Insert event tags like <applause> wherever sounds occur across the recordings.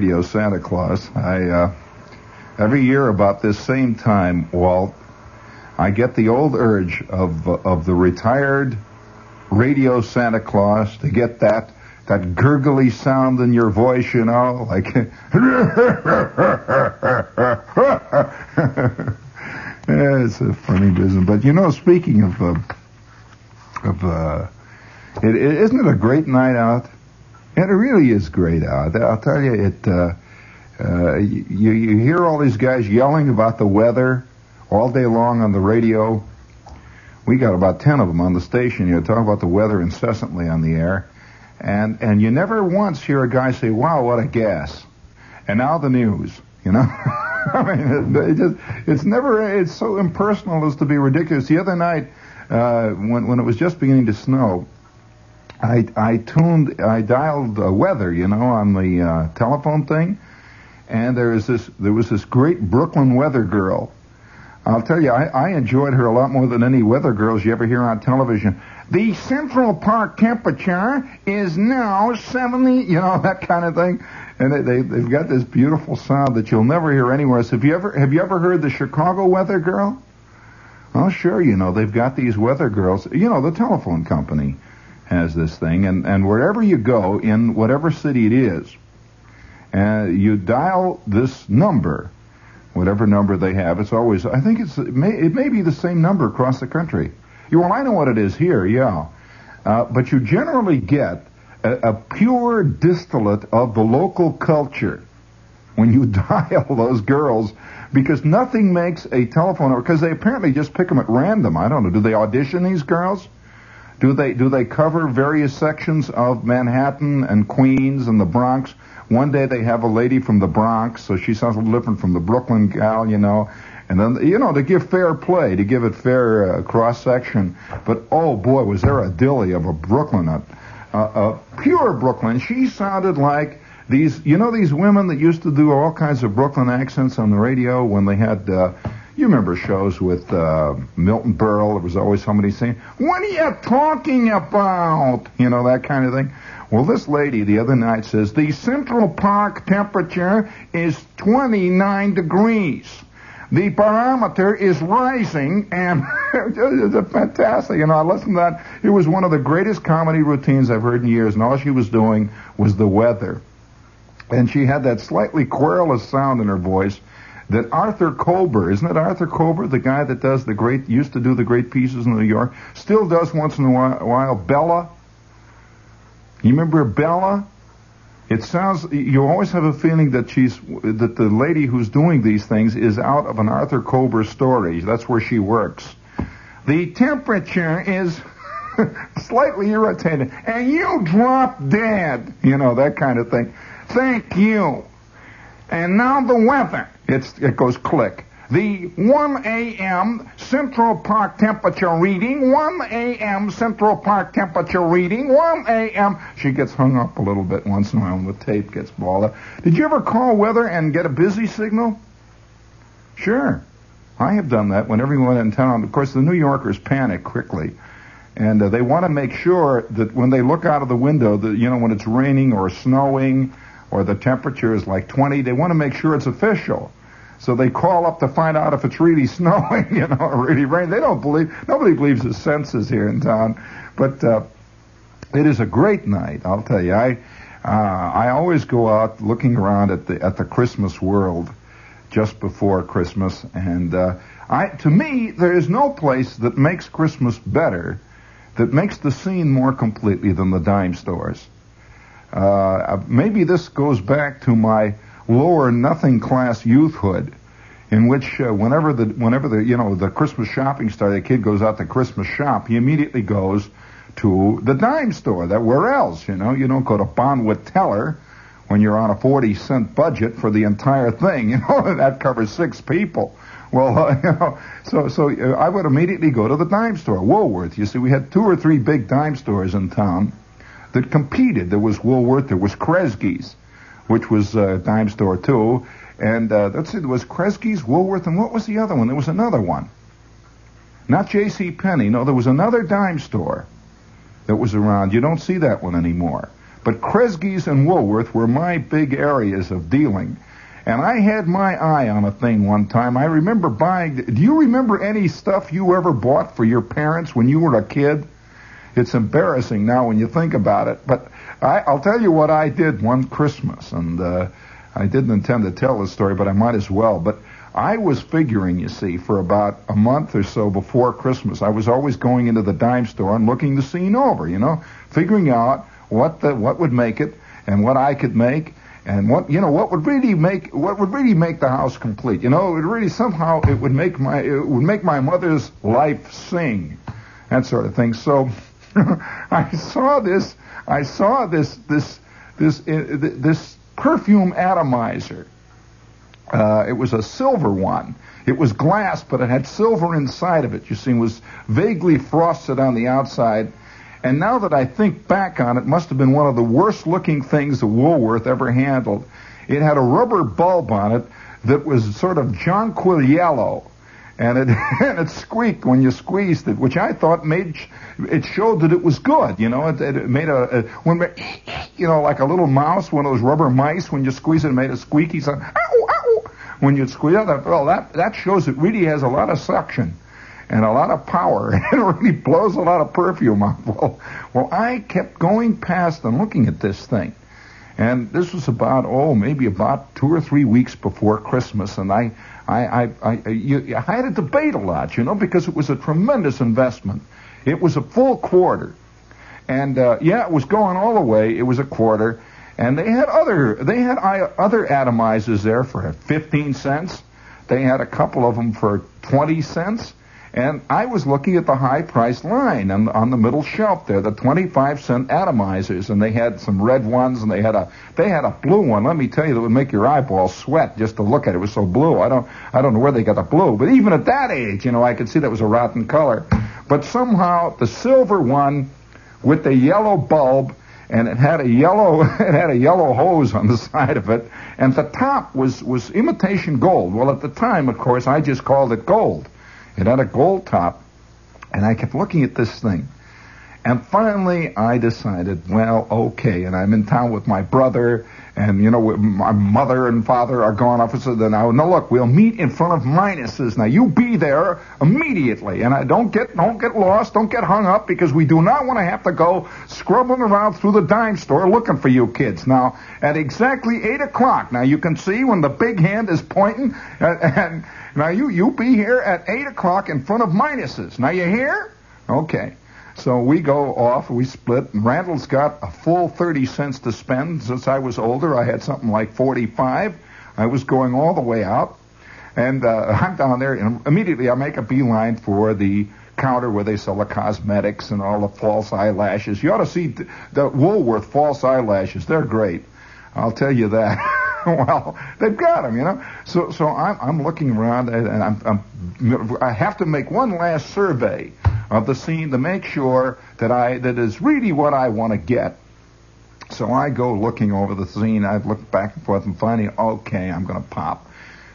radio Santa Claus, I uh, every year about this same time, Walt, I get the old urge of of the retired radio Santa Claus to get that that gurgly sound in your voice, you know, like. <laughs> Yeah, it's a funny business, but you know, speaking of uh, of uh, it, it, isn't it a great night out? And it really is great out. I'll tell you, it. Uh, uh, you you hear all these guys yelling about the weather all day long on the radio. We got about ten of them on the station. You know, talk about the weather incessantly on the air, and and you never once hear a guy say, "Wow, what a gas!" And now the news. You know. <laughs> I mean, it, it just, it's never, it's so impersonal as to be ridiculous. The other night, uh, when, when it was just beginning to snow, I, I tuned, I dialed uh, weather, you know, on the uh, telephone thing, and there was this, there was this great Brooklyn weather girl. I'll tell you, I, I enjoyed her a lot more than any weather girls you ever hear on television. The Central Park temperature is now 70, you know, <laughs> that kind of thing. And they, they, they've got this beautiful sound that you'll never hear anywhere else. Have you ever, have you ever heard the Chicago weather girl? Oh, sure, you know, they've got these weather girls. You know, the telephone company has this thing, and, and wherever you go, in whatever city it is, uh, you dial this number, whatever number they have. It's always, I think it's, it may, it may be the same number across the country. You, well, I know what it is here, yeah. Uh, but you generally get a, a pure distillate of the local culture when you <laughs> dial those girls because nothing makes a telephone because they apparently just pick them at random. I don't know. Do they audition these girls? Do they do they cover various sections of Manhattan and Queens and the Bronx? One day they have a lady from the Bronx, so she sounds a little different from the Brooklyn gal, you know. And then, you know, to give fair play, to give it fair uh, cross section. But oh boy, was there a dilly of a Brooklyn, a, a pure Brooklyn. She sounded like these, you know, these women that used to do all kinds of Brooklyn accents on the radio when they had, uh, you remember shows with uh, Milton Berle. There was always somebody saying, "What are you talking about?" You know that kind of thing. Well, this lady the other night says the Central Park temperature is 29 degrees. The barometer is rising, and <laughs> it's fantastic. You know, I listened to that. It was one of the greatest comedy routines I've heard in years, and all she was doing was the weather. And she had that slightly querulous sound in her voice that Arthur Kober, isn't it Arthur Kober, the guy that does the great, used to do the great pieces in New York, still does once in a while. Bella. You remember Bella? It sounds, you always have a feeling that she's, that the lady who's doing these things is out of an Arthur Kober story. That's where she works. The temperature is <laughs> slightly irritated, and you drop dead. You know, that kind of thing. Thank you. And now the weather. It's, it goes click. The 1 a.m. Central Park temperature reading, 1 a.m. Central Park temperature reading, 1 a.m. She gets hung up a little bit once in a while when the tape gets balled up. Did you ever call weather and get a busy signal? Sure. I have done that when everyone in town, of course, the New Yorkers panic quickly. And uh, they want to make sure that when they look out of the window, that, you know, when it's raining or snowing, or the temperature is like 20, they want to make sure it's official. So they call up to find out if it's really <laughs> snowing, you know, or really raining. They don't believe, nobody believes the senses here in town. But, uh, it is a great night, I'll tell you. I, uh, I always go out looking around at the, at the Christmas world just before Christmas. And, uh, I, to me, there is no place that makes Christmas better, that makes the scene more completely than the dime stores. Uh, maybe this goes back to my lower nothing class youthhood, in which uh, whenever the whenever the you know the Christmas shopping starts, the kid goes out to Christmas shop, he immediately goes to the dime store. That where else? You know, you don't go to Bonwit Teller when you're on a 40 cent budget for the entire thing. <laughs> You know, that covers six people. Well, uh, <laughs> you know, so so uh, I would immediately go to the dime store, Woolworth. You see, we had two or three big dime stores in town that competed. There was Woolworth, there was Kresge's, which was a dime store too, and uh, let's see, there was Kresge's, Woolworth, and what was the other one? There was another one. Not J.C. Penney. No, there was another dime store that was around. You don't see that one anymore. But Kresge's and Woolworth were my big areas of dealing. And I had my eye on a thing one time. I remember buying. Do you remember any stuff you ever bought for your parents when you were a kid? It's embarrassing now when you think about it. But I, will tell you what I did one Christmas, and uh, I didn't intend to tell this story, but I might as well. But I was figuring, you see, for about a month or so before Christmas, I was always going into the dime store and looking the scene over, you know, figuring out what the what would make it and what I could make and what you know what would really make what would really make the house complete. You know, it really somehow it would make my it would make my mother's life sing, that sort of thing. So <laughs> I saw this I saw this this this uh, this perfume atomizer uh, it was a silver one. It was glass, but it had silver inside of it. You see, it was vaguely frosted on the outside. And now that I think back on it, must have been one of the worst looking things that Woolworth ever handled. It had a rubber bulb on it that was sort of jonquil yellow. And it, <laughs> and it squeaked when you squeezed it, which I thought made, it showed that it was good. You know, it, it made a, a, when, <laughs> you know, like a little mouse, one of those rubber mice, when you squeeze it, it made a squeaky sound when you squeeze out, well, that, that shows it really has a lot of suction and a lot of power. <laughs> it really blows a lot of perfume out. Well, well, I kept going past and looking at this thing. And this was about, oh, maybe about two or three weeks before Christmas. And I, I, I, I, you, I had a debate a lot, you know, because it was a tremendous investment. It was a full quarter. And, uh, yeah, it was going all the way. It was a quarter. And they had other they had other atomizers there for 15 cents. They had a couple of them for 20 cents. And I was looking at the high price line on, on the middle shelf there, the 25 cent atomizers, and they had some red ones, and they had a they had a blue one. Let me tell you, that would make your eyeballs sweat just to look at it. It was so blue. I don't I don't know where they got the blue, but even at that age, you know, I could see that was a rotten color. But somehow the silver one with the yellow bulb and it had a yellow <laughs> it had a yellow hose on the side of it, and the top was was imitation gold. Well, at the time, of course, I just called it gold. It had a gold top, and I kept looking at this thing. And finally, I decided, well, okay. And I'm in town with my brother, and you know, my mother and father are gone off. So then, now, no, look, we'll meet in front of Minas's. Now, you be there immediately, and I don't get, don't get lost, don't get hung up, because we do not want to have to go scrubbing around through the dime store looking for you kids. Now, at exactly eight o'clock. Now, you can see when the big hand is pointing, uh, <laughs> and, and now you you be here at eight o'clock in front of Minas's. Now, you here? Okay. So we go off, we split, and Randall's got a full 30 cents to spend. Since I was older, I had something like 45. I was going all the way out. And uh, <laughs> I'm down there, and immediately I make a beeline for the counter where they sell the cosmetics and all the false eyelashes. You ought to see the Woolworth false eyelashes. They're great. I'll tell you that. <laughs> <laughs> well, they've got them, you know. So, so I'm, I'm looking around, and I'm, I'm, I have to make one last survey of the scene to make sure that I that is really what I want to get. So I go looking over the scene. I look back and forth, and finally, okay, I'm going to pop.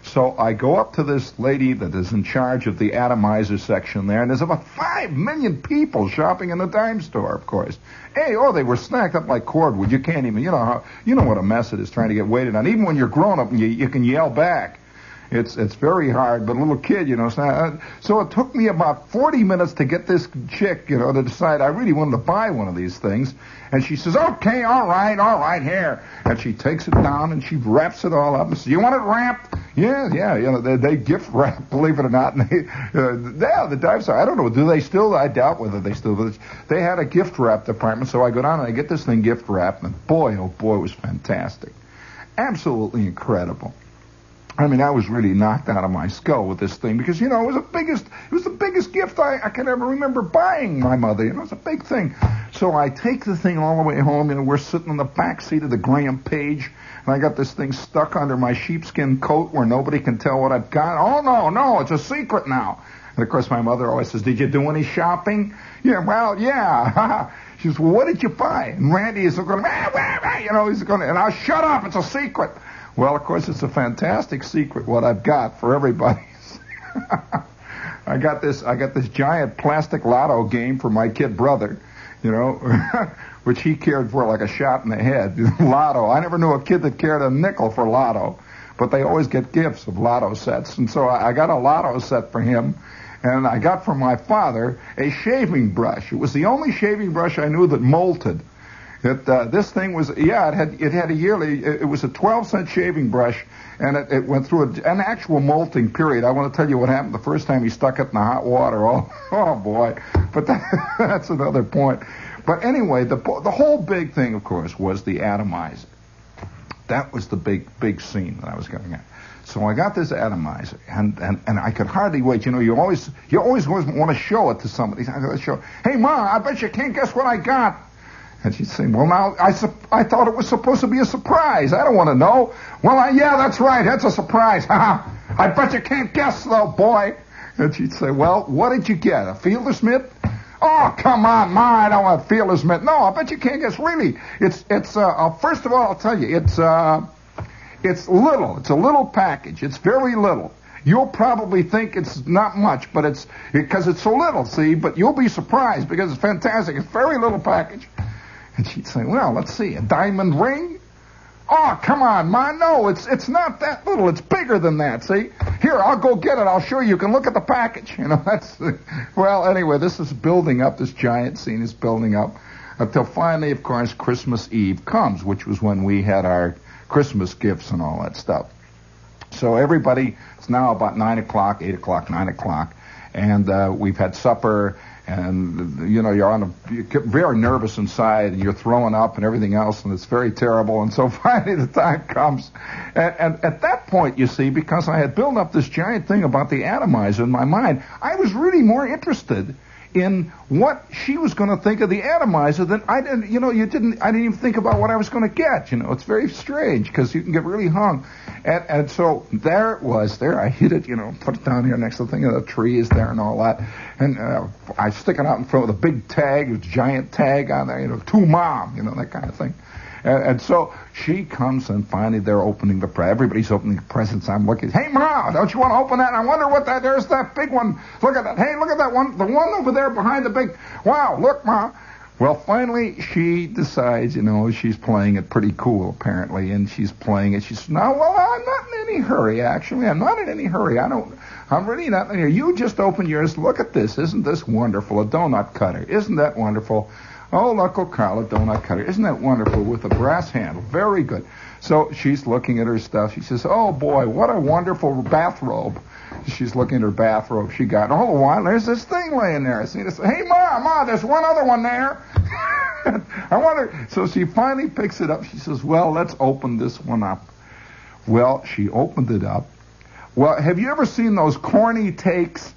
So I go up to this lady that is in charge of the atomizer section there, and there's about five million people shopping in the dime store, of course. Hey, oh, they were snacked up like cordwood. You can't even, you know, how, you know what a mess it is trying to get waited on. Even when you're grown up, you, you can yell back. It's it's very hard, but a little kid, you know. So, uh, so it took me about 40 minutes to get this chick, you know, to decide I really wanted to buy one of these things. And she says, "Okay, all right, all right, here." And she takes it down and she wraps it all up and says, "You want it wrapped?" Yeah, yeah, you know, they, they gift wrap, <laughs> believe it or not. And they, uh, yeah, the dive store. I don't know. Do they still? I doubt whether they still. But they had a gift wrap department, so I go down and I get this thing gift wrapped, and boy, oh boy, it was fantastic, absolutely incredible. I mean, I was really knocked out of my skull with this thing because you know it was the biggest, it was the biggest gift I, I can ever remember buying my mother. You know, it was a big thing. So I take the thing all the way home. Know, we're sitting in the back seat of the Graham-Paige, and I got this thing stuck under my sheepskin coat where nobody can tell what I've got. Oh no, no, it's a secret now. And of course, my mother always says, "Did you do any shopping?" Yeah, well, yeah. <laughs> she says, "Well, what did you buy?" And Randy is going, ah, ah, ah, you know, he's going, and I'll shut up. It's a secret. Well, of course, it's a fantastic secret what I've got for everybody. <laughs> I got this. I got this giant plastic lotto game for my kid brother, you know, <laughs> which he cared for like a shot in the head. <laughs> lotto. I never knew a kid that cared a nickel for lotto, but they always get gifts of lotto sets, and so I got a lotto set for him. And I got from my father a shaving brush. It was the only shaving brush I knew that molted. Uh, this thing was, yeah, it had it had a yearly. It, it was a 12 cent shaving brush, and it, it went through a, an actual molting period. I want to tell you what happened the first time he stuck it in the hot water. Oh, <laughs> oh boy! But that, <laughs> that's another point. But anyway, the the whole big thing, of course, was the atomizer. That was the big big scene that I was getting at. So I got this atomizer, and, and, and I could hardly wait. You know, you always you always want to show it to somebody. I got to show. Hey, mom, I bet you can't guess what I got. And she'd say, well, now, I, su- I thought it was supposed to be a surprise. I don't want to know. Well, I, yeah, that's right. That's a surprise. <laughs> I bet you can't guess, though, boy. And she'd say, well, what did you get? A Fielder mitt? Oh, come on, Ma, I don't want Fielder mitt. No, I bet you can't guess. Really, it's, it's, uh, uh, first of all, I'll tell you, it's, uh, it's little. It's a little package. It's very little. You'll probably think it's not much, but it's, because it's so little, see, but you'll be surprised because it's fantastic. It's very little package. And she'd say, well, let's see, a diamond ring? Oh, come on, Ma. No, it's it's not that little. It's bigger than that. See? Here, I'll go get it. I'll show you. You can look at the package. You know, <laughs> that's well. Anyway, this is building up. This giant scene is building up until finally, of course, Christmas Eve comes, which was when we had our Christmas gifts and all that stuff. So everybody, it's now about nine o'clock, eight o'clock, nine o'clock, and uh, we've had supper and you know you're on a you're very nervous inside and you're throwing up and everything else and it's very terrible. And so <laughs> finally the time comes. And, and at that point you see because i had built up this giant thing about the atomizer in my mind i was really more interested in what she was going to think of the atomizer than I didn't, you know, you didn't, I didn't even think about what I was going to get, you know. It's very strange because you can get really hung. And, and so there it was, there I hit it, you know, put it down here next to the thing, and the tree is there and all that. And uh, I stick it out in front with a big tag, a giant tag on there, you know, to mom, you know, that kind of thing. And, and, so she comes and finally they're opening the pre- everybody's opening the presents. I'm looking. Hey, Ma, don't you want to open that? I wonder what that. There's that big one. Look at that. Hey, look at that one. The one over there behind the big. Wow, look, Ma. Well, finally, she decides, you know, she's playing it pretty cool, apparently, and she's playing it. She says, no, well, I'm not in any hurry, actually. I'm not in any hurry. I don't, I'm really not in here. You just open yours. Look at this. Isn't this wonderful? A donut cutter. Isn't that wonderful? Oh, Uncle oh, Carl, a donut cutter. Isn't that wonderful with a brass handle? Very good. So she's looking at her stuff. She says, oh boy, what a wonderful bathrobe. She's looking at her bathrobe she got. All the while, there's this thing laying there. I see this. Hey, Ma, Ma, there's one other one there. <laughs> I wonder. So she finally picks it up. She says, well, let's open this one up. Well, she opened it up. Well, have you ever seen those corny takes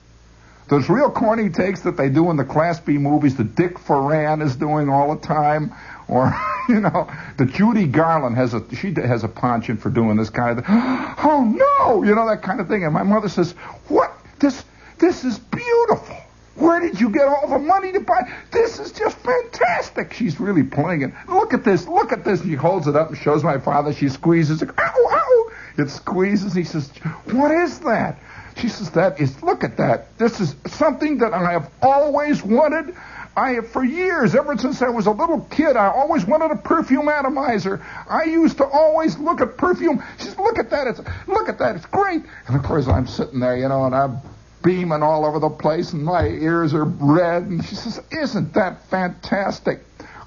those real corny takes that they do in the Class B movies that Dick Foran is doing all the time, or <laughs> you know, that Judy Garland has a she has a penchant for doing this kind of thing. <gasps> Oh no, you know that kind of thing. And my mother says, "What? This this is beautiful." Where did you get all the money to buy? This is just fantastic. She's really playing it. Look at this. Look at this. And she holds it up and shows my father. She squeezes it. Ow, ow. It squeezes. He says, What is that? She says, That is, look at that. This is something that I have always wanted. I have, for years, ever since I was a little kid, I always wanted a perfume atomizer. I used to always look at perfume. She says, Look at that. It's, look at that. It's great. And of course, I'm sitting there, you know, and I'm beaming all over the place, and my ears are red. And she says, Isn't that fantastic?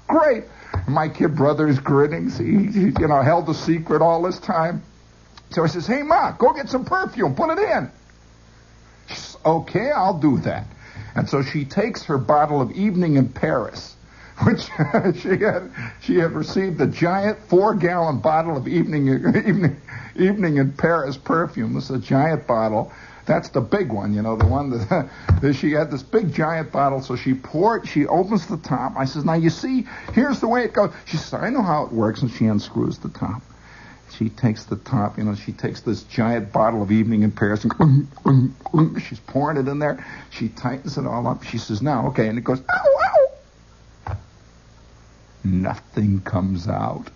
Great. My kid brother's grinning. He, he, you know, held the secret all this time. So I says, Hey, Ma, go get some perfume. Put it in. Okay, I'll do that. And so she takes her bottle of Evening in Paris, <laughs> which she had she had received a giant four gallon bottle of Evening Evening Evening in Paris perfume. This is a giant bottle. That's the big one, you know, the one that, <laughs> that she had this big giant bottle. So she poured, she opens the top. I says, now you see, here's the way it goes. She says, I know how it works, and she unscrews the top she takes the top, you know, she takes this giant bottle of Evening in Paris and she's pouring it in there. She tightens it all up. She says, now, okay, and it goes, ow, ow. Nothing comes out.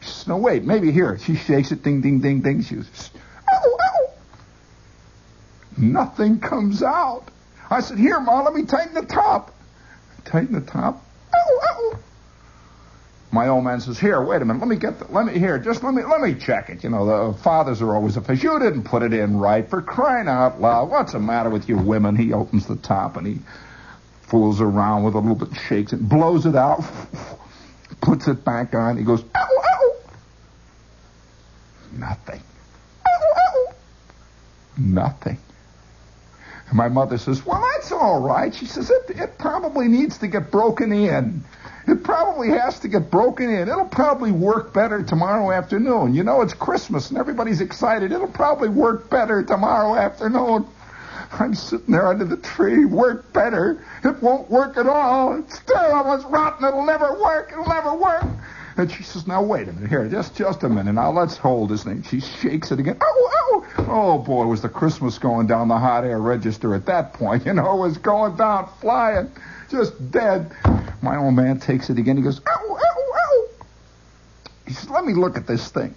She says, no, wait, maybe here. She shakes it, ding, ding, ding, ding. She goes, ow, ow. Nothing comes out. I said, here, Ma, let me tighten the top. Tighten the top. Ow, ow my old man says, "Here, wait a minute. Let me get the, let me here. Just let me let me check it. You know, the fathers are always a fish. You didn't put it in right. For crying out loud, what's the matter with you women?" He opens the top and he fools around with it a little bit, shakes it, blows it out, <laughs> puts it back on. He goes, "Ow, ow." Nothing. Ow, ow. Nothing. And my mother says, "Well, that's all right." She says, "It it probably needs to get broken in." It probably has to get broken in. It'll probably work better tomorrow afternoon. You know, it's Christmas and everybody's excited. It'll probably work better tomorrow afternoon. I'm sitting there under the tree. Work better. It won't work at all. It's terrible. It's rotten. It'll never work. It'll never work. And she says, now wait a minute. Here, just just a minute. Now let's hold this thing. She shakes it again. Oh, oh, oh boy, was the Christmas going down the hot air register at that point. <laughs> You know, it was going down flying just dead. My old man takes it again. He goes, ow, ow, ow. He says, let me look at this thing.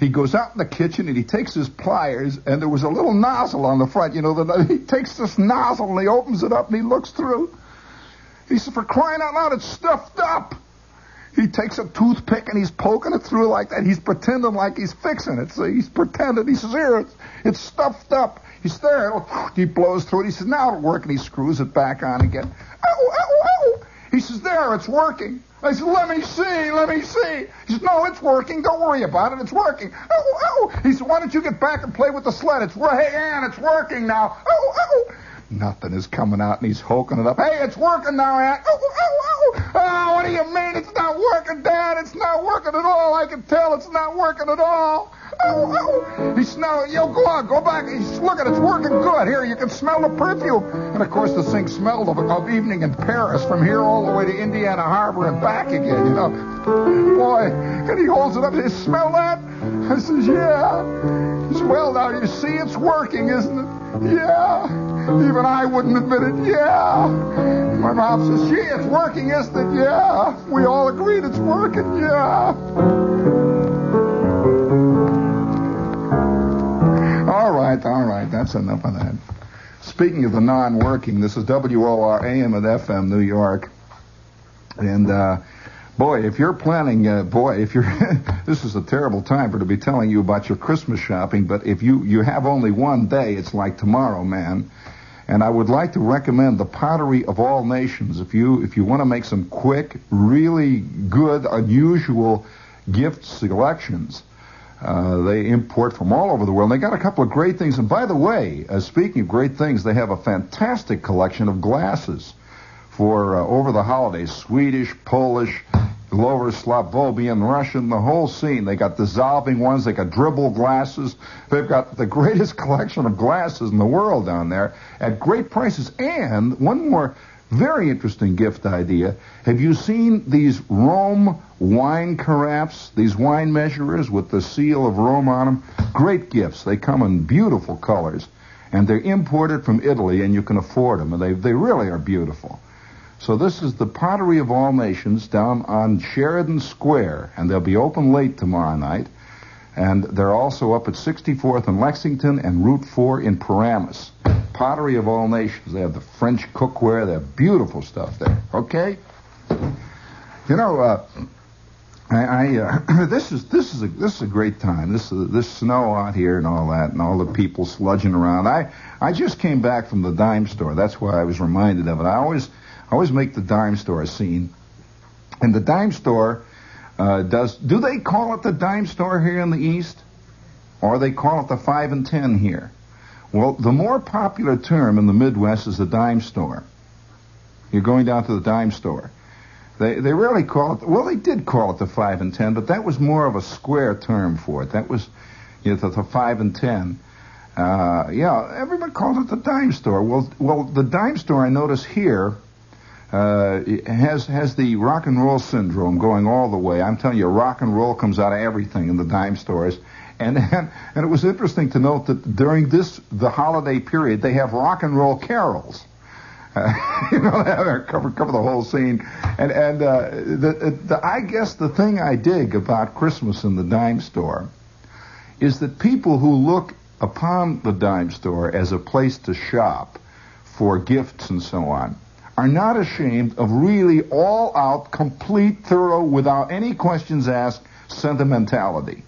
He goes out in the kitchen and he takes his pliers, and there was a little nozzle on the front. You know, that he takes this nozzle and he opens it up and he looks through. He says, for crying out loud, it's stuffed up. He takes a toothpick and he's poking it through like that. He's pretending like he's fixing it. So he's pretending. He says, here, it's, it's stuffed up. He's there. He blows through it. He says, now it'll work. And he screws it back on again. Ow, ow, ow. He says, there, it's working. I said, let me see, let me see. He says, no, it's working. Don't worry about it. It's working. Oh, oh. He said, why don't you get back and play with the sled? It's, hey, Ann, it's working now. Oh, oh. Nothing is coming out, and he's hoking it up. Hey, it's working now, Aunt. Oh, oh, oh. Oh, what do you mean it's not working, Dad? It's not working at all. I can tell it's not working at all. He smelled Yo, go on, go back. He's looking, it's working good. Here, you can smell the perfume. And of course, the thing smelled of, of evening in Paris from here all the way to Indiana Harbor and back again, you know. Boy, and he holds it up. He says, smell that? I says, yeah. He says, well, now you see it's working, isn't it? Yeah. Even I wouldn't admit it. Yeah. My mom says, gee, it's working, isn't it? Yeah. We all agreed it's working. Yeah. All right, all right. That's enough of that. Speaking of the non-working, this is WOR AM at FM New York. And, uh, boy, if you're planning, uh, boy, if you're, <laughs> this is a terrible time for to be telling you about your Christmas shopping, but if you, you have only one day, it's like tomorrow, man. And I would like to recommend the Pottery of All Nations. If you if you want to make some quick, really good, unusual gift selections, uh, they import from all over the world. And they got a couple of great things. And by the way, uh, speaking of great things, they have a fantastic collection of glasses for uh, over the holidays. Swedish, Polish, Lower Slavonian, Russian, the whole scene. They got dissolving ones. They got dribble glasses. They've got the greatest <laughs> collection of glasses in the world down there at great prices. And one more very interesting gift idea. Have you seen these Rome wine carafes, these wine measurers with the seal of Rome on them? Great gifts. They come in beautiful colors. And they're imported from Italy, and you can afford them. And they, they really are beautiful. So this is the Pottery of All Nations down on Sheridan Square, and they'll be open late tomorrow night. And they're also up at 64th and Lexington and Route 4 in Paramus. Pottery of all nations. They have the French cookware. They have beautiful stuff there. Okay? You know, uh, I, I uh, <clears throat> this is this is a this is a great time. This uh, this snow out here and all that, and all the people sludging around. I I just came back from the dime store. That's why I was reminded of it. I always I always make the dime store a scene, and the dime store uh, does do they call it the dime store here in the East, or they call it the five and ten here? Well, the more popular term in the Midwest is the dime store. You're going down to the dime store. They they rarely call it. Well, they did call it the five and ten, but that was more of a square term for it. That was, you know, the, the five and ten. Uh, yeah, everybody calls it the dime store. Well, well, the dime store I notice here uh, has has the rock and roll syndrome going all the way. I'm telling you, rock and roll comes out of everything in the dime stores. And, and <laughs> and it was interesting to note that during this the holiday period they have rock and roll carols. Uh, <laughs> you know, cover cover the whole scene. And and uh, the, the I guess the thing I dig about Christmas in the dime store is that people who look upon the dime store as a place to shop for gifts and so on are not ashamed of really all out, complete, thorough, without any questions asked sentimentality.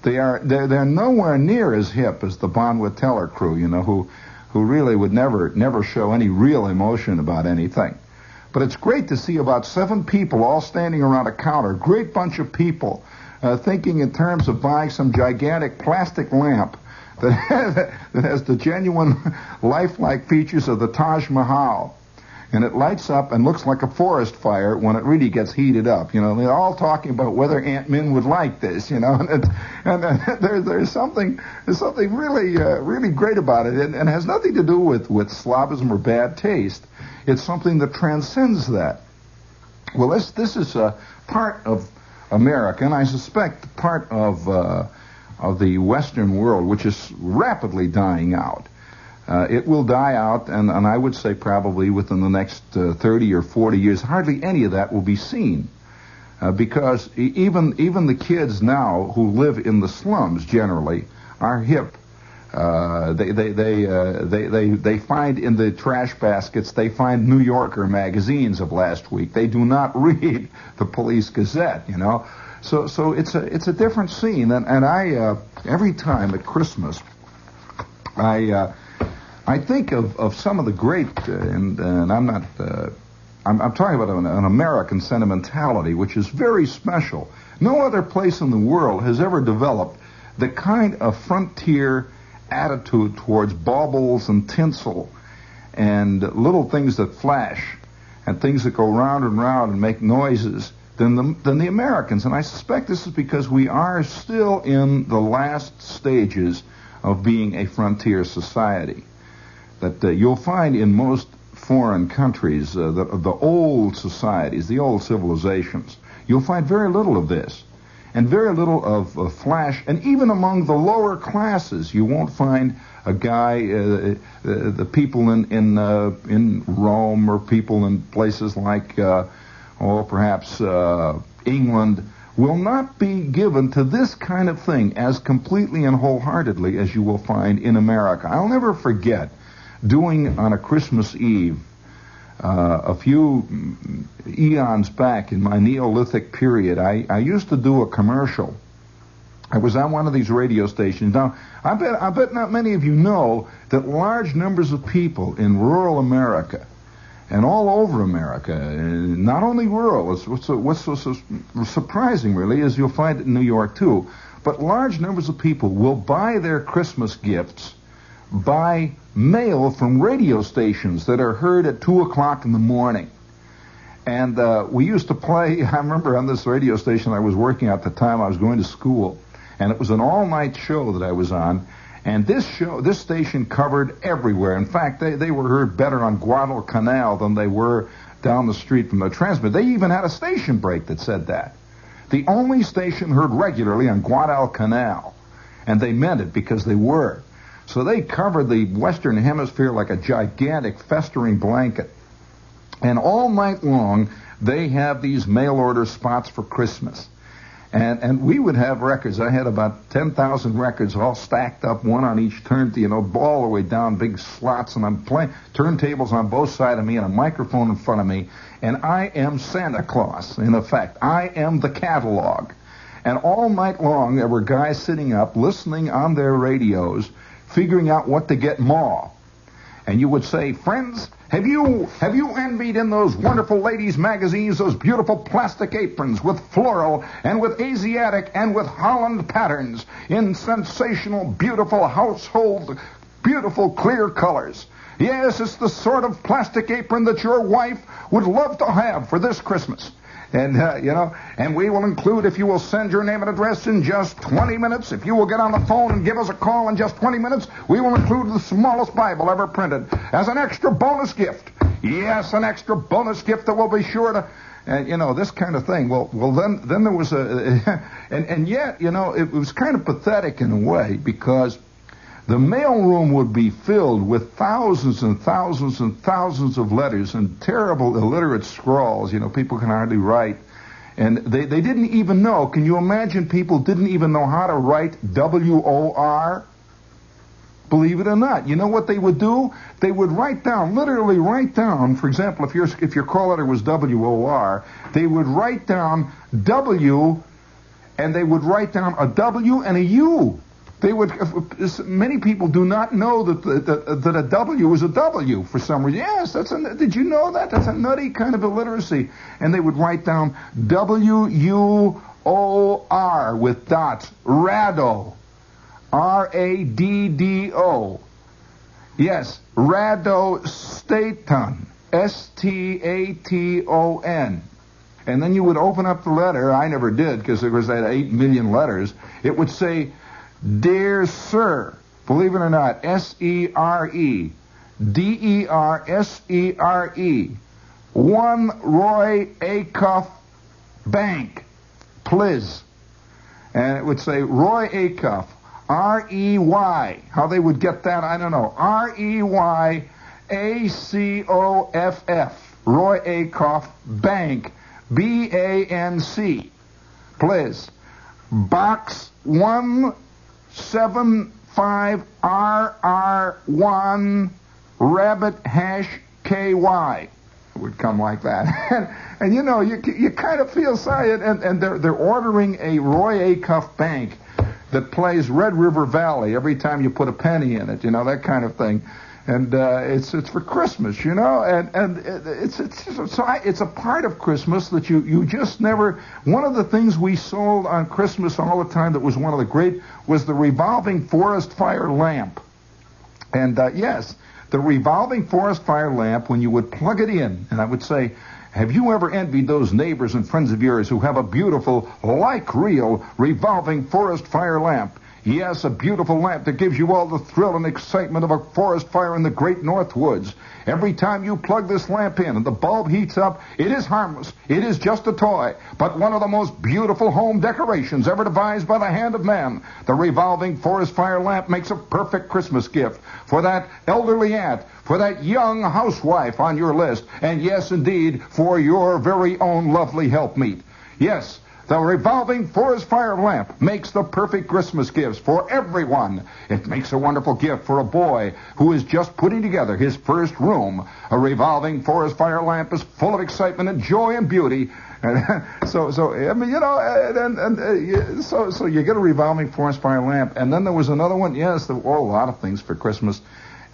They are they're, they're nowhere near as hip as the Bonwit Teller crew, you know, who who really would never never show any real emotion about anything. But it's great to see about seven people all standing around a counter, great bunch of people, uh, thinking in terms of buying some gigantic plastic lamp that has, <laughs> that has the genuine <laughs> lifelike features of the Taj Mahal and it lights up and looks like a forest fire when it really gets heated up. You know, they're all talking about whether Aunt Min would like this. You know, <laughs> and, and uh, <laughs> there, there's something there's something really uh, really great about it, and, and has nothing to do with with Slavism or bad taste. It's something that transcends that. Well, this this is a part of America, and I suspect part of uh, of the Western world, which is rapidly dying out. Uh, it will die out, and, and I would say probably within the next uh, 30 or 40 years, hardly any of that will be seen. Uh, because even even the kids now who live in the slums generally are hip. Uh, they they they, uh, they they they find in the trash baskets they find New Yorker magazines of last week. They do not <laughs> read the Police Gazette, you know. So so it's a it's a different scene, and and I uh, every time at Christmas, I I think of, of some of the great, uh, and, and, I'm not, uh, I'm, I'm, talking about an, an, American sentimentality, which is very special. No other place in the world has ever developed the kind of frontier attitude towards baubles and tinsel and little things that flash and things that go round and round and make noises than the, than the Americans. And I suspect this is because we are still in the last stages of being a frontier society that uh, you'll find in most foreign countries, uh, the, the old societies, the old civilizations, you'll find very little of this. And very little of uh, flash, and even among the lower classes, you won't find a guy, uh, uh, the people in in in Rome or people in places like, oh, perhaps England, will not be given to this kind of thing as completely and wholeheartedly as you will find in America. I'll never forget doing on a Christmas Eve uh, a few eons back in my Neolithic period, I, I used to do a commercial. I was on one of these radio stations. Now, I bet, I bet not many of you know that large numbers of people in rural America and all over America, not only rural, what's, so, what's so, so surprising really is you'll find it in New York too, but large numbers of people will buy their Christmas gifts by mail from radio stations that are heard at 2 o'clock in the morning. And uh, we used to play, <laughs> I remember on this radio station I was working at the time, I was going to school, and it was an all night show that I was on. And this show, this station covered everywhere. In fact, they, they were heard better on Guadalcanal than they were down the street from the transmitter. They even had a station break that said that. The only station heard regularly on Guadalcanal. And they meant it because they were. So they covered the Western Hemisphere like a gigantic festering blanket. And all night long, they have these mail order spots for Christmas. And, and we would have records. I had about 10,000 records all stacked up, one on each turntable, you know, all the way down, big slots, and I'm playing turntables on both sides of me and a microphone in front of me. And I am Santa Claus, in effect. I am the catalog. And all night long, there were guys sitting up, listening on their radios, figuring out what to get more. And you would say, friends, have you have you envied in those wonderful ladies' magazines those beautiful plastic aprons with floral and with Asiatic and with Holland patterns in sensational, beautiful household, beautiful clear colors? Yes, it's the sort of plastic apron that your wife would love to have for this Christmas. And, uh, you know, and we will include, if you will send your name and address in just 20 minutes, if you will get on the phone and give us a call in just 20 minutes, we will include the smallest Bible ever printed as an extra bonus gift. Yes, an extra bonus gift that will be sure to, and you know this kind of thing. Well, well then then there was a, <laughs> and and yet you know it was kind of pathetic in a way because the mailroom would be filled with thousands and thousands and thousands of letters and terrible illiterate scrawls. You know, people can hardly write. And they, they didn't even know. Can you imagine people didn't even know how to write W O R? Believe it or not. You know what they would do? They would write down, literally write down, for example, if your, if your call letter was W O R, they would write down W and they would write down a W and a U. They would. Many people do not know that that, that a W is a W for some reason. Yes, that's a. Did you know that? That's a nutty kind of illiteracy. And they would write down W U O R with dots. Rado. R A D D O. Yes, Rado Staton. S T A T O N. And then you would open up the letter. I never did because there was that eight million letters. It would say Dear Sir, believe it or not, S E R E, D E R S E R E, one Roy Acuff Bank, please. And it would say Roy Acuff, R E Y. How they would get that, I don't know. R E Y A C O F F, Roy Acuff Bank, B A N C, please. Box one. Seven five R R one rabbit hash KY. It would come like that. and, <laughs> and you know, you, you kind of feel sorry. And, and they're, they're ordering a Roy Acuff bank that plays Red River Valley every time you put a penny in it, you know, that kind of thing and uh, it's it's for Christmas, you know, and and it's it's so I, it's a part of Christmas that you you just never. One of the things we sold on Christmas all the time that was one of the great was the revolving forest fire lamp, and uh, yes, the revolving forest fire lamp when you would plug it in, and I would say. Have you ever envied those neighbors and friends of yours who have a beautiful, like real, revolving forest fire lamp? Yes, a beautiful lamp that gives you all the thrill and excitement of a forest fire in the great north woods. Every time you plug this lamp in and the bulb heats up, it is harmless. It is just a toy, but one of the most beautiful home decorations ever devised by the hand of man. The revolving forest fire lamp makes a perfect Christmas gift for that elderly aunt, for that young housewife on your list, and yes, indeed, for your very own lovely helpmeet. Yes, the revolving forest fire lamp makes the perfect Christmas gifts for everyone. It makes a wonderful gift for a boy who is just putting together his first room. A revolving forest fire lamp is full of excitement and joy and beauty. <laughs> so, so I mean, you know, and, and uh, so, so you get a revolving forest fire lamp, and then there was another one. Yes, there were a lot of things for Christmas,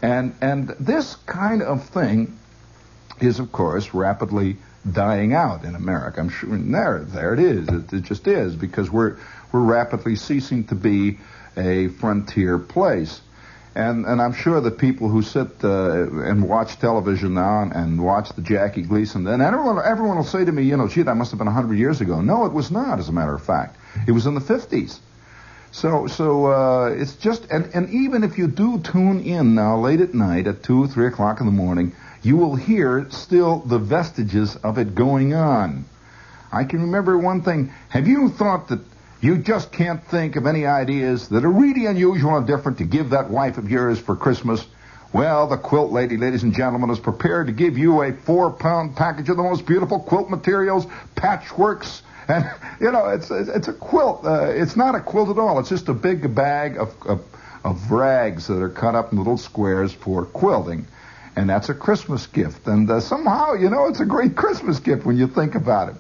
and and this kind of thing is, of course, rapidly dying out in America. I'm sure there, there it is. It, it just is because we're we're rapidly ceasing to be a frontier place. And, and I'm sure the people who sit uh, and watch television now and, and watch the Jackie Gleason, and everyone, everyone will say to me, you know, gee, that must have been a 100 years ago. No, it was not, as a matter of fact. It was in the 50s. So, so uh, it's just, and, and even if you do tune in now late at night at 2, 3 o'clock in the morning, you will hear still the vestiges of it going on. I can remember one thing. Have you thought that you just can't think of any ideas that are really unusual and different to give that wife of yours for Christmas? Well, the quilt lady, ladies and gentlemen, is prepared to give you a four pound package of the most beautiful quilt materials, patchworks, And you know, it's it's a quilt. Uh, it's not a quilt at all. It's just a big bag of, of of rags that are cut up in little squares for quilting, and that's a Christmas gift. And uh, somehow, you know, it's a great Christmas gift when you think about it.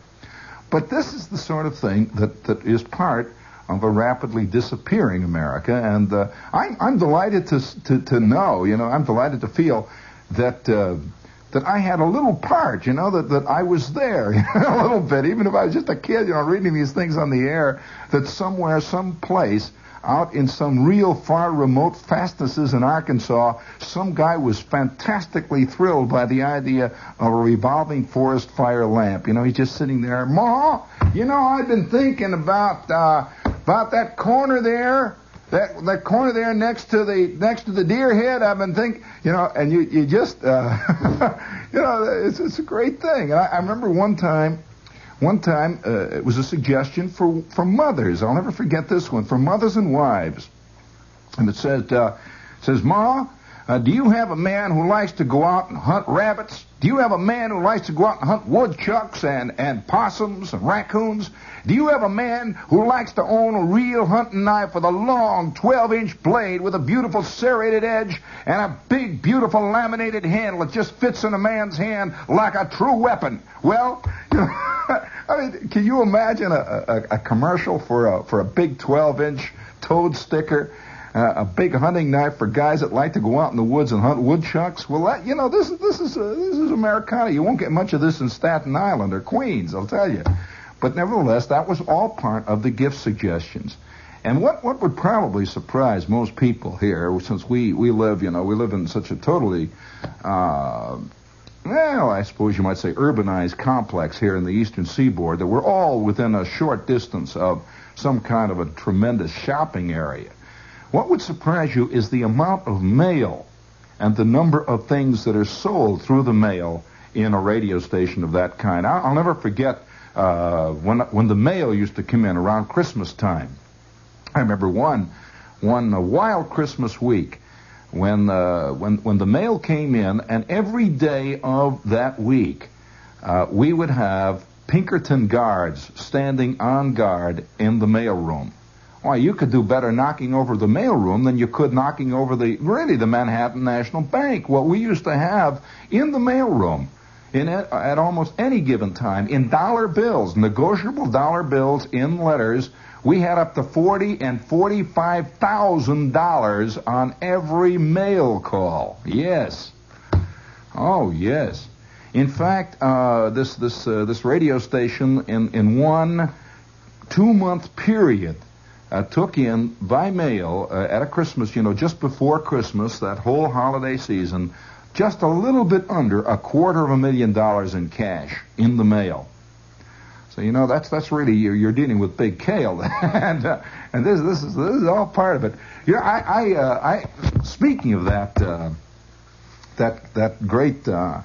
But this is the sort of thing that that is part of a rapidly disappearing America, and uh, I'm I'm delighted to, to to know, you know, I'm delighted to feel that. Uh, that I had a little part, you know, that, that I was there <laughs> a little bit, even if I was just a kid, you know, reading these things on the air, that somewhere, some place, out in some real far remote fastnesses in Arkansas, some guy was fantastically thrilled by the idea of a revolving forest fire lamp. You know, he's just sitting there, Ma, you know, I've been thinking about, uh, about that corner there that that corner there next to the next to the deer head, I've been thinking, you know, and you you just, uh, <laughs> you know, it's it's a great thing. And I, I remember one time, one time uh, it was a suggestion for for mothers. I'll never forget this one for mothers and wives, and it said uh, says, Ma, uh, do you have a man who likes to go out and hunt rabbits? Do you have a man who likes to go out and hunt woodchucks and, and possums and raccoons? Do you have a man who likes to own a real hunting knife with a long 12 inch blade with a beautiful serrated edge and a big, beautiful laminated handle that just fits in a man's hand like a true weapon? Well, you <laughs> know, I mean, can you imagine a, a, a commercial for a, for a big 12 inch toad sticker? Uh, a big hunting knife for guys that like to go out in the woods and hunt woodchucks. Well, that, you know, this is this is uh, this is Americana. You won't get much of this in Staten Island or Queens, I'll tell you. But nevertheless, that was all part of the gift suggestions. And what, what would probably surprise most people here, since we, we live, you know, we live in such a totally, uh, well, I suppose you might say urbanized complex here in the eastern seaboard, that we're all within a short distance of some kind of a tremendous shopping area. What would surprise you is the amount of mail and the number of things that are sold through the mail in a radio station of that kind. I'll, never forget uh, when when the mail used to come in around Christmas time. I remember one one wild Christmas week when uh, when when the mail came in, and every day of that week uh, we would have Pinkerton guards standing on guard in the mail room. Why, you could do better knocking over the mailroom than you could knocking over the, really, the Manhattan National Bank. What we used to have in the mailroom, in at, at almost any given time, in dollar bills, negotiable dollar bills in letters, we had up to forty and forty-five thousand dollars on every mail call. Yes. Oh, yes. In fact, uh, this this uh, this radio station in in one two month period uh, took in by mail uh, at a Christmas, you know, just before Christmas, that whole holiday season, just a little bit under a quarter of a million dollars in cash in the mail. So you know that's that's really you're, you're dealing with big kale, <laughs> and uh, and this this is this is all part of it. You know, I I, uh, I speaking of that uh, that that great uh,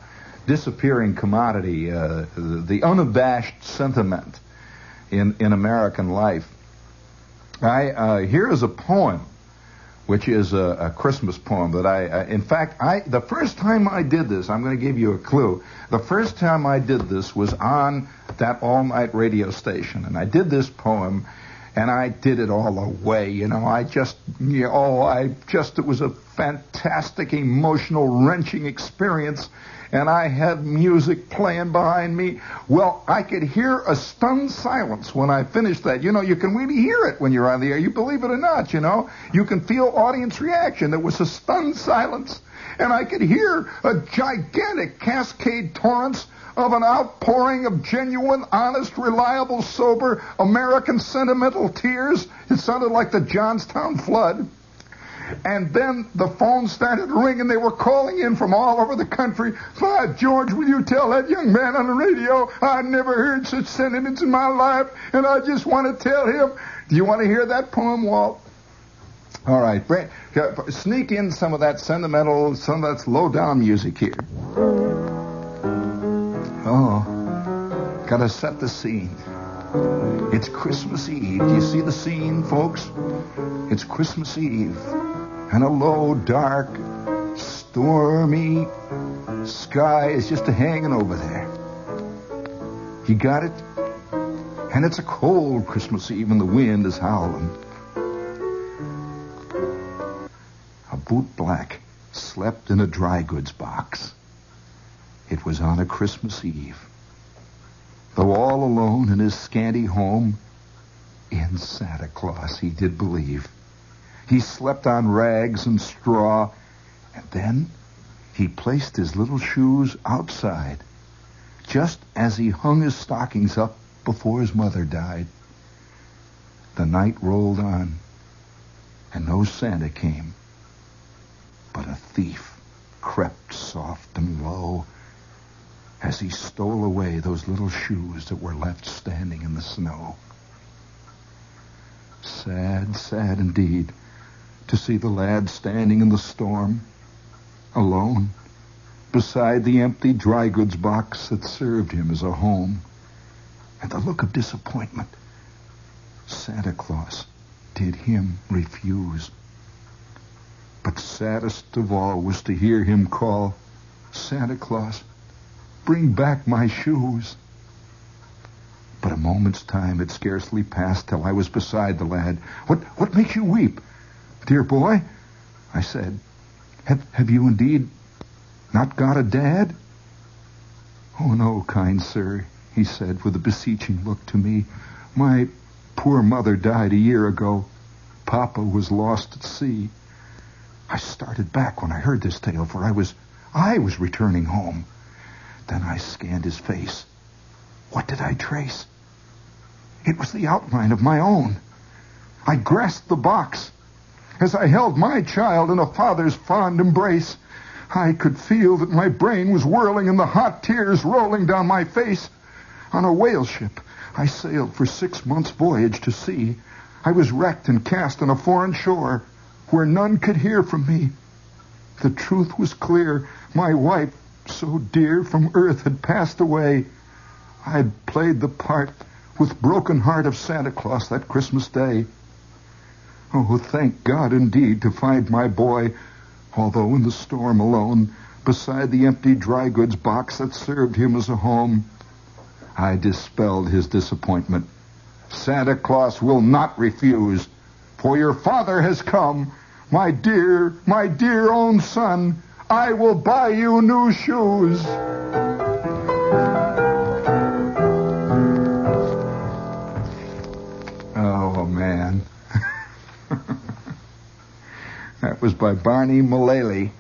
disappearing commodity, uh, the, the unabashed sentiment in in American life. I uh, here is a poem, which is a, a Christmas poem that I, uh, in fact, I the first time I did this, I'm going to give you a clue. The first time I did this was on that all night radio station, and I did this poem, and I did it all the way. You know, I just, you know, oh, I just, it was a fantastic, emotional, wrenching experience and I had music playing behind me. Well, I could hear a stunned silence when I finished that. You know, you can really hear it when you're on the air. You believe it or not, you know. You can feel audience reaction. There was a stunned silence, and I could hear a gigantic cascade torrents of an outpouring of genuine, honest, reliable, sober American sentimental tears. It sounded like the Johnstown flood. And then the phone started ringing. They were calling in from all over the country. By George, will you tell that young man on the radio I never heard such sentiments in my life, and I just want to tell him. Do you want to hear that poem, Walt? All right, Brent, sneak in some of that sentimental, some of that low down music here. Oh, gotta set the scene. It's Christmas Eve. Do you see the scene, folks? It's Christmas Eve and a low, dark, stormy sky is just hanging over there. You got it? And it's a cold Christmas Eve and the wind is howling. A boot black slept in a dry goods box. It was on a Christmas Eve. Though all alone in his scanty home, in Santa Claus he did believe. He slept on rags and straw, and then he placed his little shoes outside, just as he hung his stockings up before his mother died. The night rolled on, and no Santa came, but a thief crept soft and low as he stole away those little shoes that were left standing in the snow. Sad, sad indeed to see the lad standing in the storm, alone, beside the empty dry goods box that served him as a home, and the look of disappointment. Santa Claus did him refuse. But saddest of all was to hear him call, Santa Claus, bring back my shoes. But a moment's time had scarcely passed till I was beside the lad. What, what makes you weep? Dear boy, I said, have, have you indeed not got a dad? Oh, no, kind sir, he said with a beseeching look to me. My poor mother died a year ago. Papa was lost at sea. I started back when I heard this tale, for I was, I was returning home. Then I scanned his face. What did I trace? It was the outline of my own. I grasped the box. As I held my child in a father's fond embrace, I could feel that my brain was whirling and the hot tears rolling down my face. On a whale ship, I sailed for six months' voyage to sea. I was wrecked and cast on a foreign shore where none could hear from me. The truth was clear. My wife, so dear from earth, had passed away. I had played the part with broken heart of Santa Claus that Christmas day. Oh, thank God indeed to find my boy, although in the storm alone, beside the empty dry goods box that served him as a home. I dispelled his disappointment. Santa Claus will not refuse, for your father has come. My dear, my dear own son, I will buy you new shoes. Oh, man. <laughs> that was by Barney Mullally.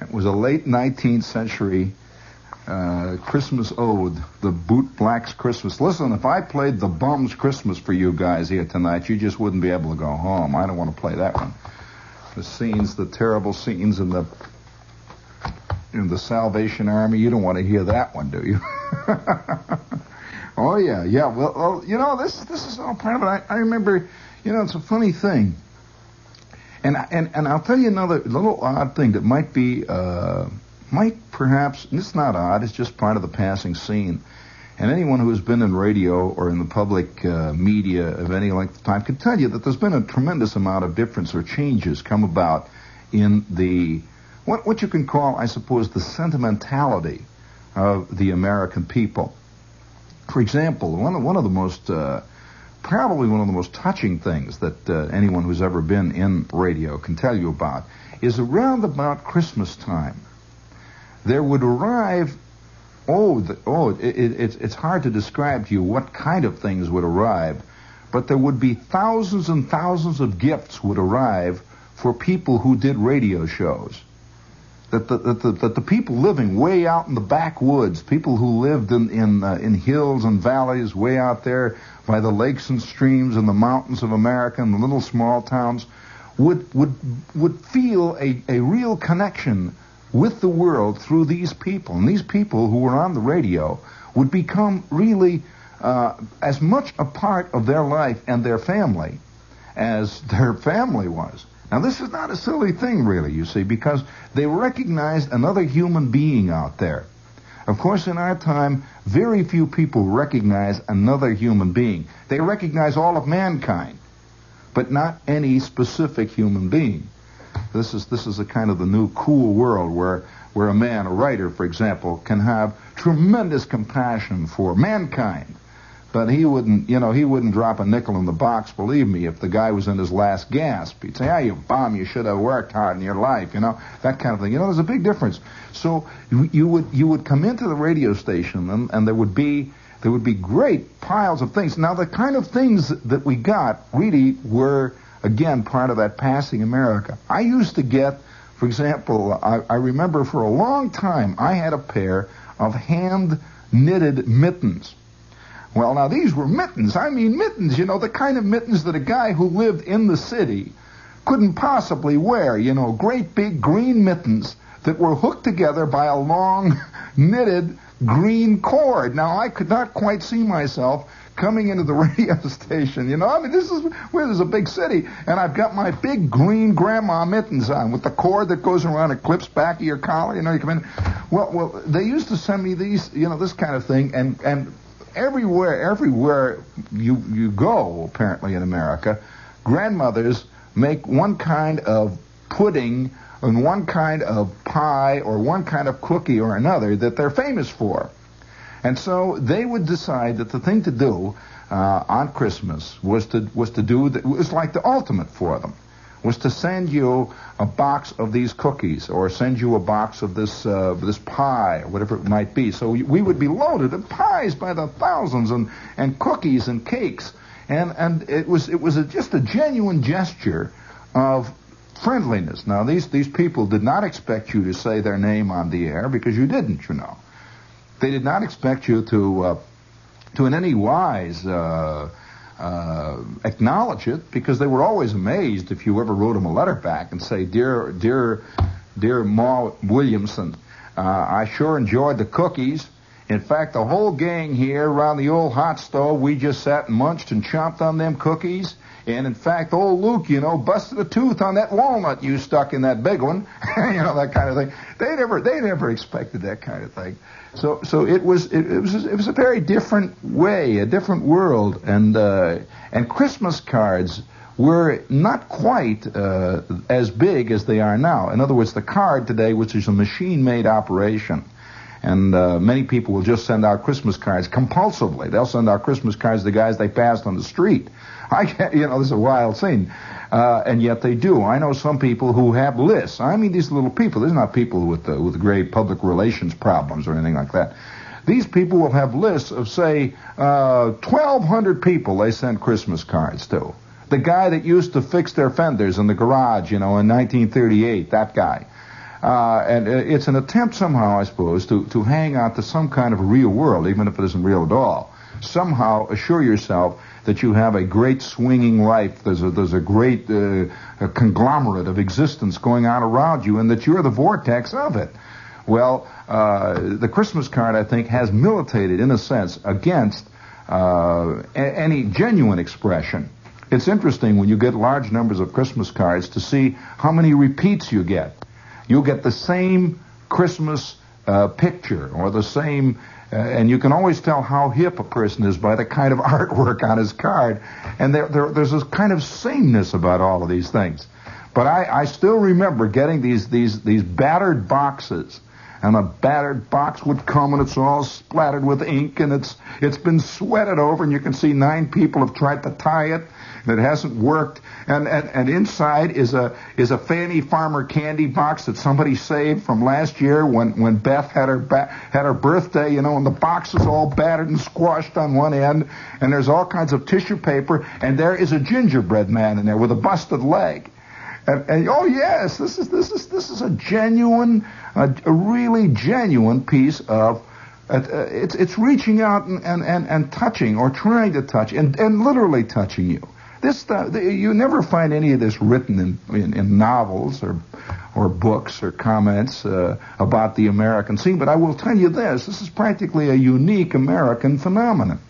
It was a late 19th century uh, Christmas ode, the Boot Blacks Christmas. Listen, if I played the Bums Christmas for you guys here tonight, you just wouldn't be able to go home. I don't want to play that one. The scenes, the terrible scenes and the in the Salvation Army, you don't want to hear that one, do you? <laughs> oh yeah, yeah. Well, well, you know this this is all part of it. I, I remember, you know, it's a funny thing. And and and I'll tell you another little odd thing that might be uh, might perhaps it's not odd. It's just part of the passing scene. And anyone who has been in radio or in the public uh, media of any length of time can tell you that there's been a tremendous amount of difference or changes come about in the what what you can call, I suppose, the sentimentality of the American people. For example, one of, one of the most uh, probably one of the most touching things that uh, anyone who's ever been in radio can tell you about is around about Christmas time. There would arrive, oh, the, oh, it, it, it's, it's hard to describe to you what kind of things would arrive, but there would be thousands and thousands of gifts would arrive for people who did radio shows that the, that the, that the people living way out in the backwoods, people who lived in in, uh, in hills and valleys way out there by the lakes and streams and the mountains of America and the little small towns, would would would feel a, a real connection with the world through these people. And these people who were on the radio would become really uh, as much a part of their life and their family as their <laughs> family was. Now, this is not a silly thing, really, you see, because they recognized another human being out there. Of course, in our time, very few people recognize another human being. They recognize all of mankind, but not any specific human being. This is this is a kind of the new cool world where where a man, a writer, for example, can have tremendous compassion for mankind, but he wouldn't, you know, he wouldn't drop a nickel in the box, believe me, if the guy was in his last gasp. He'd say, ah, you bum, you should have worked hard in your life, you know, that kind of thing. You know, there's a big difference. So you would, you would come into the radio station and, and there would be, there would be great piles of things. Now, the kind of things that we got really were, again, part of that passing America. I used to get, for example, I, I remember for a long time I had a pair of hand knitted mittens. Well, now these were mittens. I mean mittens, you know, the kind of mittens that a guy who lived in the city couldn't possibly wear, you know, great big green mittens that were hooked together by a long <laughs> knitted green cord. Now, I could not quite see myself coming into the <laughs> radio station. You know, I mean, this is where there's a big city, and I've got my big green grandma mittens on with the cord that goes around and clips back of your collar. You know, you come in. Well, well, they used to send me these, you know, this kind of thing, and and everywhere, everywhere you you go, apparently in America, grandmothers make one kind of pudding and one kind of pie or one kind of cookie or another that they're famous for. And so they would decide that the thing to do uh, on Christmas was to was to do the, was like the ultimate for them was to send you a box of these cookies or send you a box of this uh, this pie or whatever it might be. So we would be loaded of pies by the thousands and and cookies and cakes and and it was it was a, just a genuine gesture of friendliness. Now these these people did not expect you to say their name on the air because you didn't, you know. They did not expect you to uh, to in any wise. Uh, uh, acknowledge it because they were always amazed if you ever wrote them a letter back and say, "Dear, dear, dear Ma Williamson, uh, I sure enjoyed the cookies. In fact, the whole gang here around the old hot stove, we just sat and munched and chomped on them cookies. And in fact, old Luke, you know, busted a tooth on that walnut you stuck in that big one. <laughs> you know, that kind of thing. They never, they never expected that kind of thing. So, so it was, it, it was, it was a very different way, a different world, and uh, and Christmas cards were not quite uh, as big as they are now. In other words, the card today, which is a machine-made operation, and uh, many people will just send out Christmas cards compulsively. They'll send out Christmas cards to guys they passed on the street. <laughs> I can't, you know, this is a wild scene. Uh, and yet they do. I know some people who have lists. I mean, these little people. These are not people with uh, with great public relations problems or anything like that. These people will have lists of say uh, 1,200 people they send Christmas cards to. The guy that used to fix their fenders in the garage, you know, in 1938, that guy. Uh, and uh, it's an attempt somehow, I suppose, to, to hang out to some kind of real world, even if it isn't real at all. Somehow assure yourself that you have a great swinging life. There's a, there's a great uh, a conglomerate of existence going on around you, and that you're the vortex of it. Well, uh, the Christmas card, I think, has militated, in a sense, against uh, a- any genuine expression. It's interesting when you get large numbers of Christmas cards to see how many repeats you get. You'll get the same Christmas uh, picture or the same uh, and you can always tell how hip a person is by the kind of <laughs> artwork on his card. And there, there, there's this kind of sameness about all of these things. But I, I still remember getting these, these, these battered boxes. And a battered box would come and it's all splattered with ink and it's, it's been sweated over and you can see nine people have tried to tie it it hasn't worked. And, and, and inside is a, is a Fanny Farmer candy box that somebody saved from last year when, when Beth had her, ba- had her birthday, you know, and the box is all battered and squashed on one end. And there's all kinds of tissue paper. And there is a gingerbread man in there with a busted leg. And, and, oh yes, this is this is this is a genuine, a, a really genuine piece of. Uh, it's it's reaching out and, and, and, and touching or trying to touch and, and literally touching you. This stuff, you never find any of this written in, in, in novels or, or books or comments uh, about the American scene. But I will tell you this: this is practically a unique American phenomenon.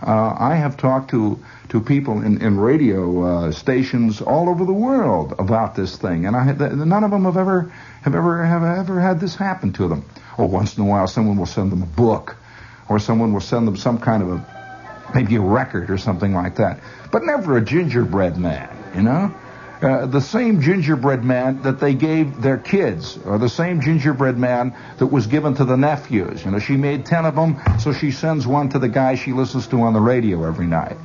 Uh, I have talked to to people in, in radio uh, stations all over the world about this thing, and I none of them have ever have ever have ever had this happen to them. Or once in a while, someone will send them a book, or someone will send them some kind of a maybe a record or something like that but never a gingerbread man, you know? Uh, the same gingerbread man that they gave their kids, or the same gingerbread man that was given to the nephews. You know, she made ten of them, so she sends one to the guy she listens to on the radio every night.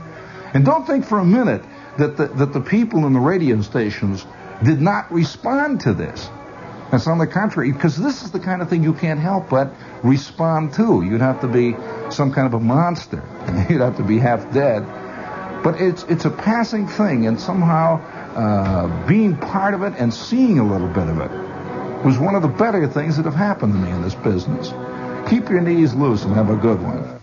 And don't think for a minute that the, that the people in the radio stations did not respond to this. That's on the contrary, because this is the kind of thing you can't help but respond to. You'd have to be some kind of a monster. <laughs> You'd have to be half dead. But it's it's a passing thing, and somehow uh, being part of it and seeing a little bit of it was one of the better things that have happened to me in this business. Keep your knees loose and have a good one.